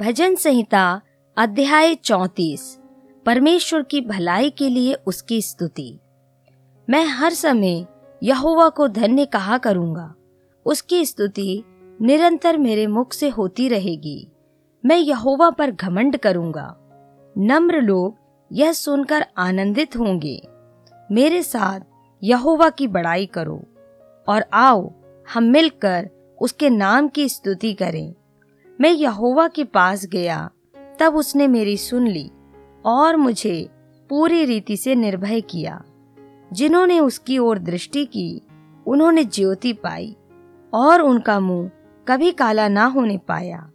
भजन संहिता, अध्याय चौतीस। परमेश्वर की भलाई के लिए उसकी स्तुति। मैं हर समय यहोवा को धन्य कहा करूँगा। उसकी स्तुति निरंतर मेरे मुख से होती रहेगी। मैं यहोवा पर घमंड करूँगा। नम्र लोग यह सुनकर आनंदित होंगे। मेरे साथ यहोवा की बड़ाई करो और आओ हम मिलकर उसके नाम की स्तुति करें। मैं यहोवा के पास गया। तब उसने मेरी सुन ली और मुझे पूरी रीति से निर्भय किया। जिन्होंने उसकी ओर दृष्टि की, उन्होंने ज्योति पाई और उनका मुँह कभी काला ना होने पाया।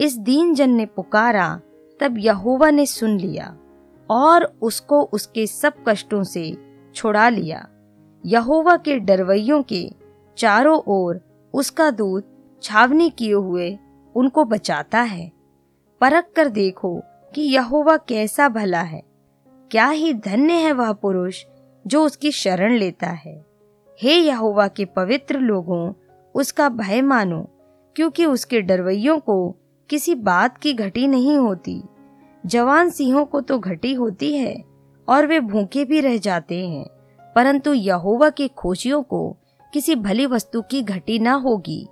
इस दीन जन ने पुकारा, तब यहोवा ने सुन लिया और उसको उसके सब कष्टों से छुड़ा लिया। यहोवा के डरवैयों के चारों ओर उसका दूत छावनी किए हुए उनको बचाता है। परख कर देखो कि यहोवा कैसा भला है। क्या ही धन्य है वह पुरुष जो उसकी शरण लेता है। हे यहोवा के पवित्र लोगों, उसका भय मानो, क्योंकि उसके डरवैयों को किसी बात की घटी नहीं होती। जवान सिंहों को तो घटी होती है और वे भूखे भी रह जाते हैं, परंतु यहोवा के खोजियों को किसी भली वस्तु की घटी ना होगी।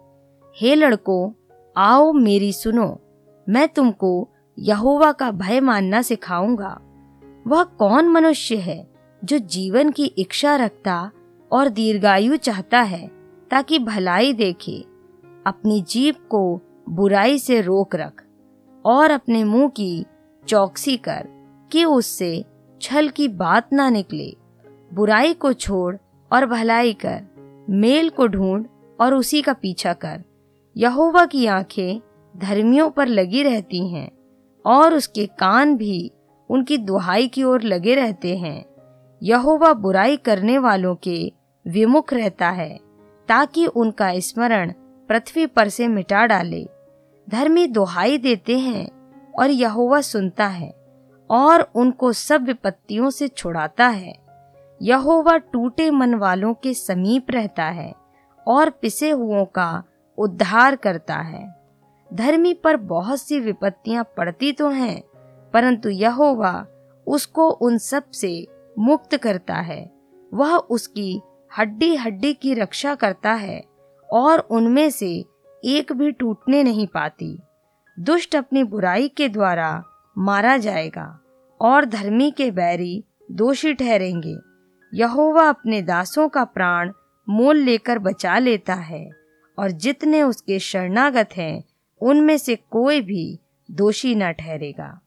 हे लड़कों आओ मेरी सुनो, मैं तुमको यहोवा का भय मानना सिखाऊँगा। वह कौन मनुष्य है जो जीवन की इच्छा रखता और दीर्घायु चाहता है, ताकि भलाई देखे? अपनी जीप को बुराई से रोक रख और अपने मुँह की चौकसी कर कि उससे छल की बात ना निकले। बुराई को छोड़ और भलाई कर, मेल को ढूंढ और उसी का पीछा कर। यहोवा की आँखें धर्मियों पर लगी रहती हैं, और उसके कान भी उनकी दुहाई की ओर लगे रहते हैं। यहोवा बुराई करने वालों के विमुख रहता है, ताकि उनका स्मरण पृथ्वी पर से मिटा डाले। धर्मी दुहाई देते हैं, और यहोवा सुनता है, और उनको सब विपत्तियों से छुड़ाता है। यहोवा टूटे मन वालों के समीप रहता है, और पिसे हुओं का उद्धार करता है। धर्मी पर बहुत सी विपत्तियाँ पड़ती तो हैं, परंतु यहोवा उसको उन सबसे मुक्त करता है। वह उसकी हड्डी हड्डी की रक्षा करता है और उनमें से एक भी टूटने नहीं पाती। दुष्ट अपनी बुराई के द्वारा मारा जाएगा और धर्मी के बैरी दोषी ठहरेंगे। यहोवा अपने दासों का प्राण मोल लेकर बचा लेता है। और जितने उसके शरणागत हैं उनमें से कोई भी दोषी न ठहरेगा।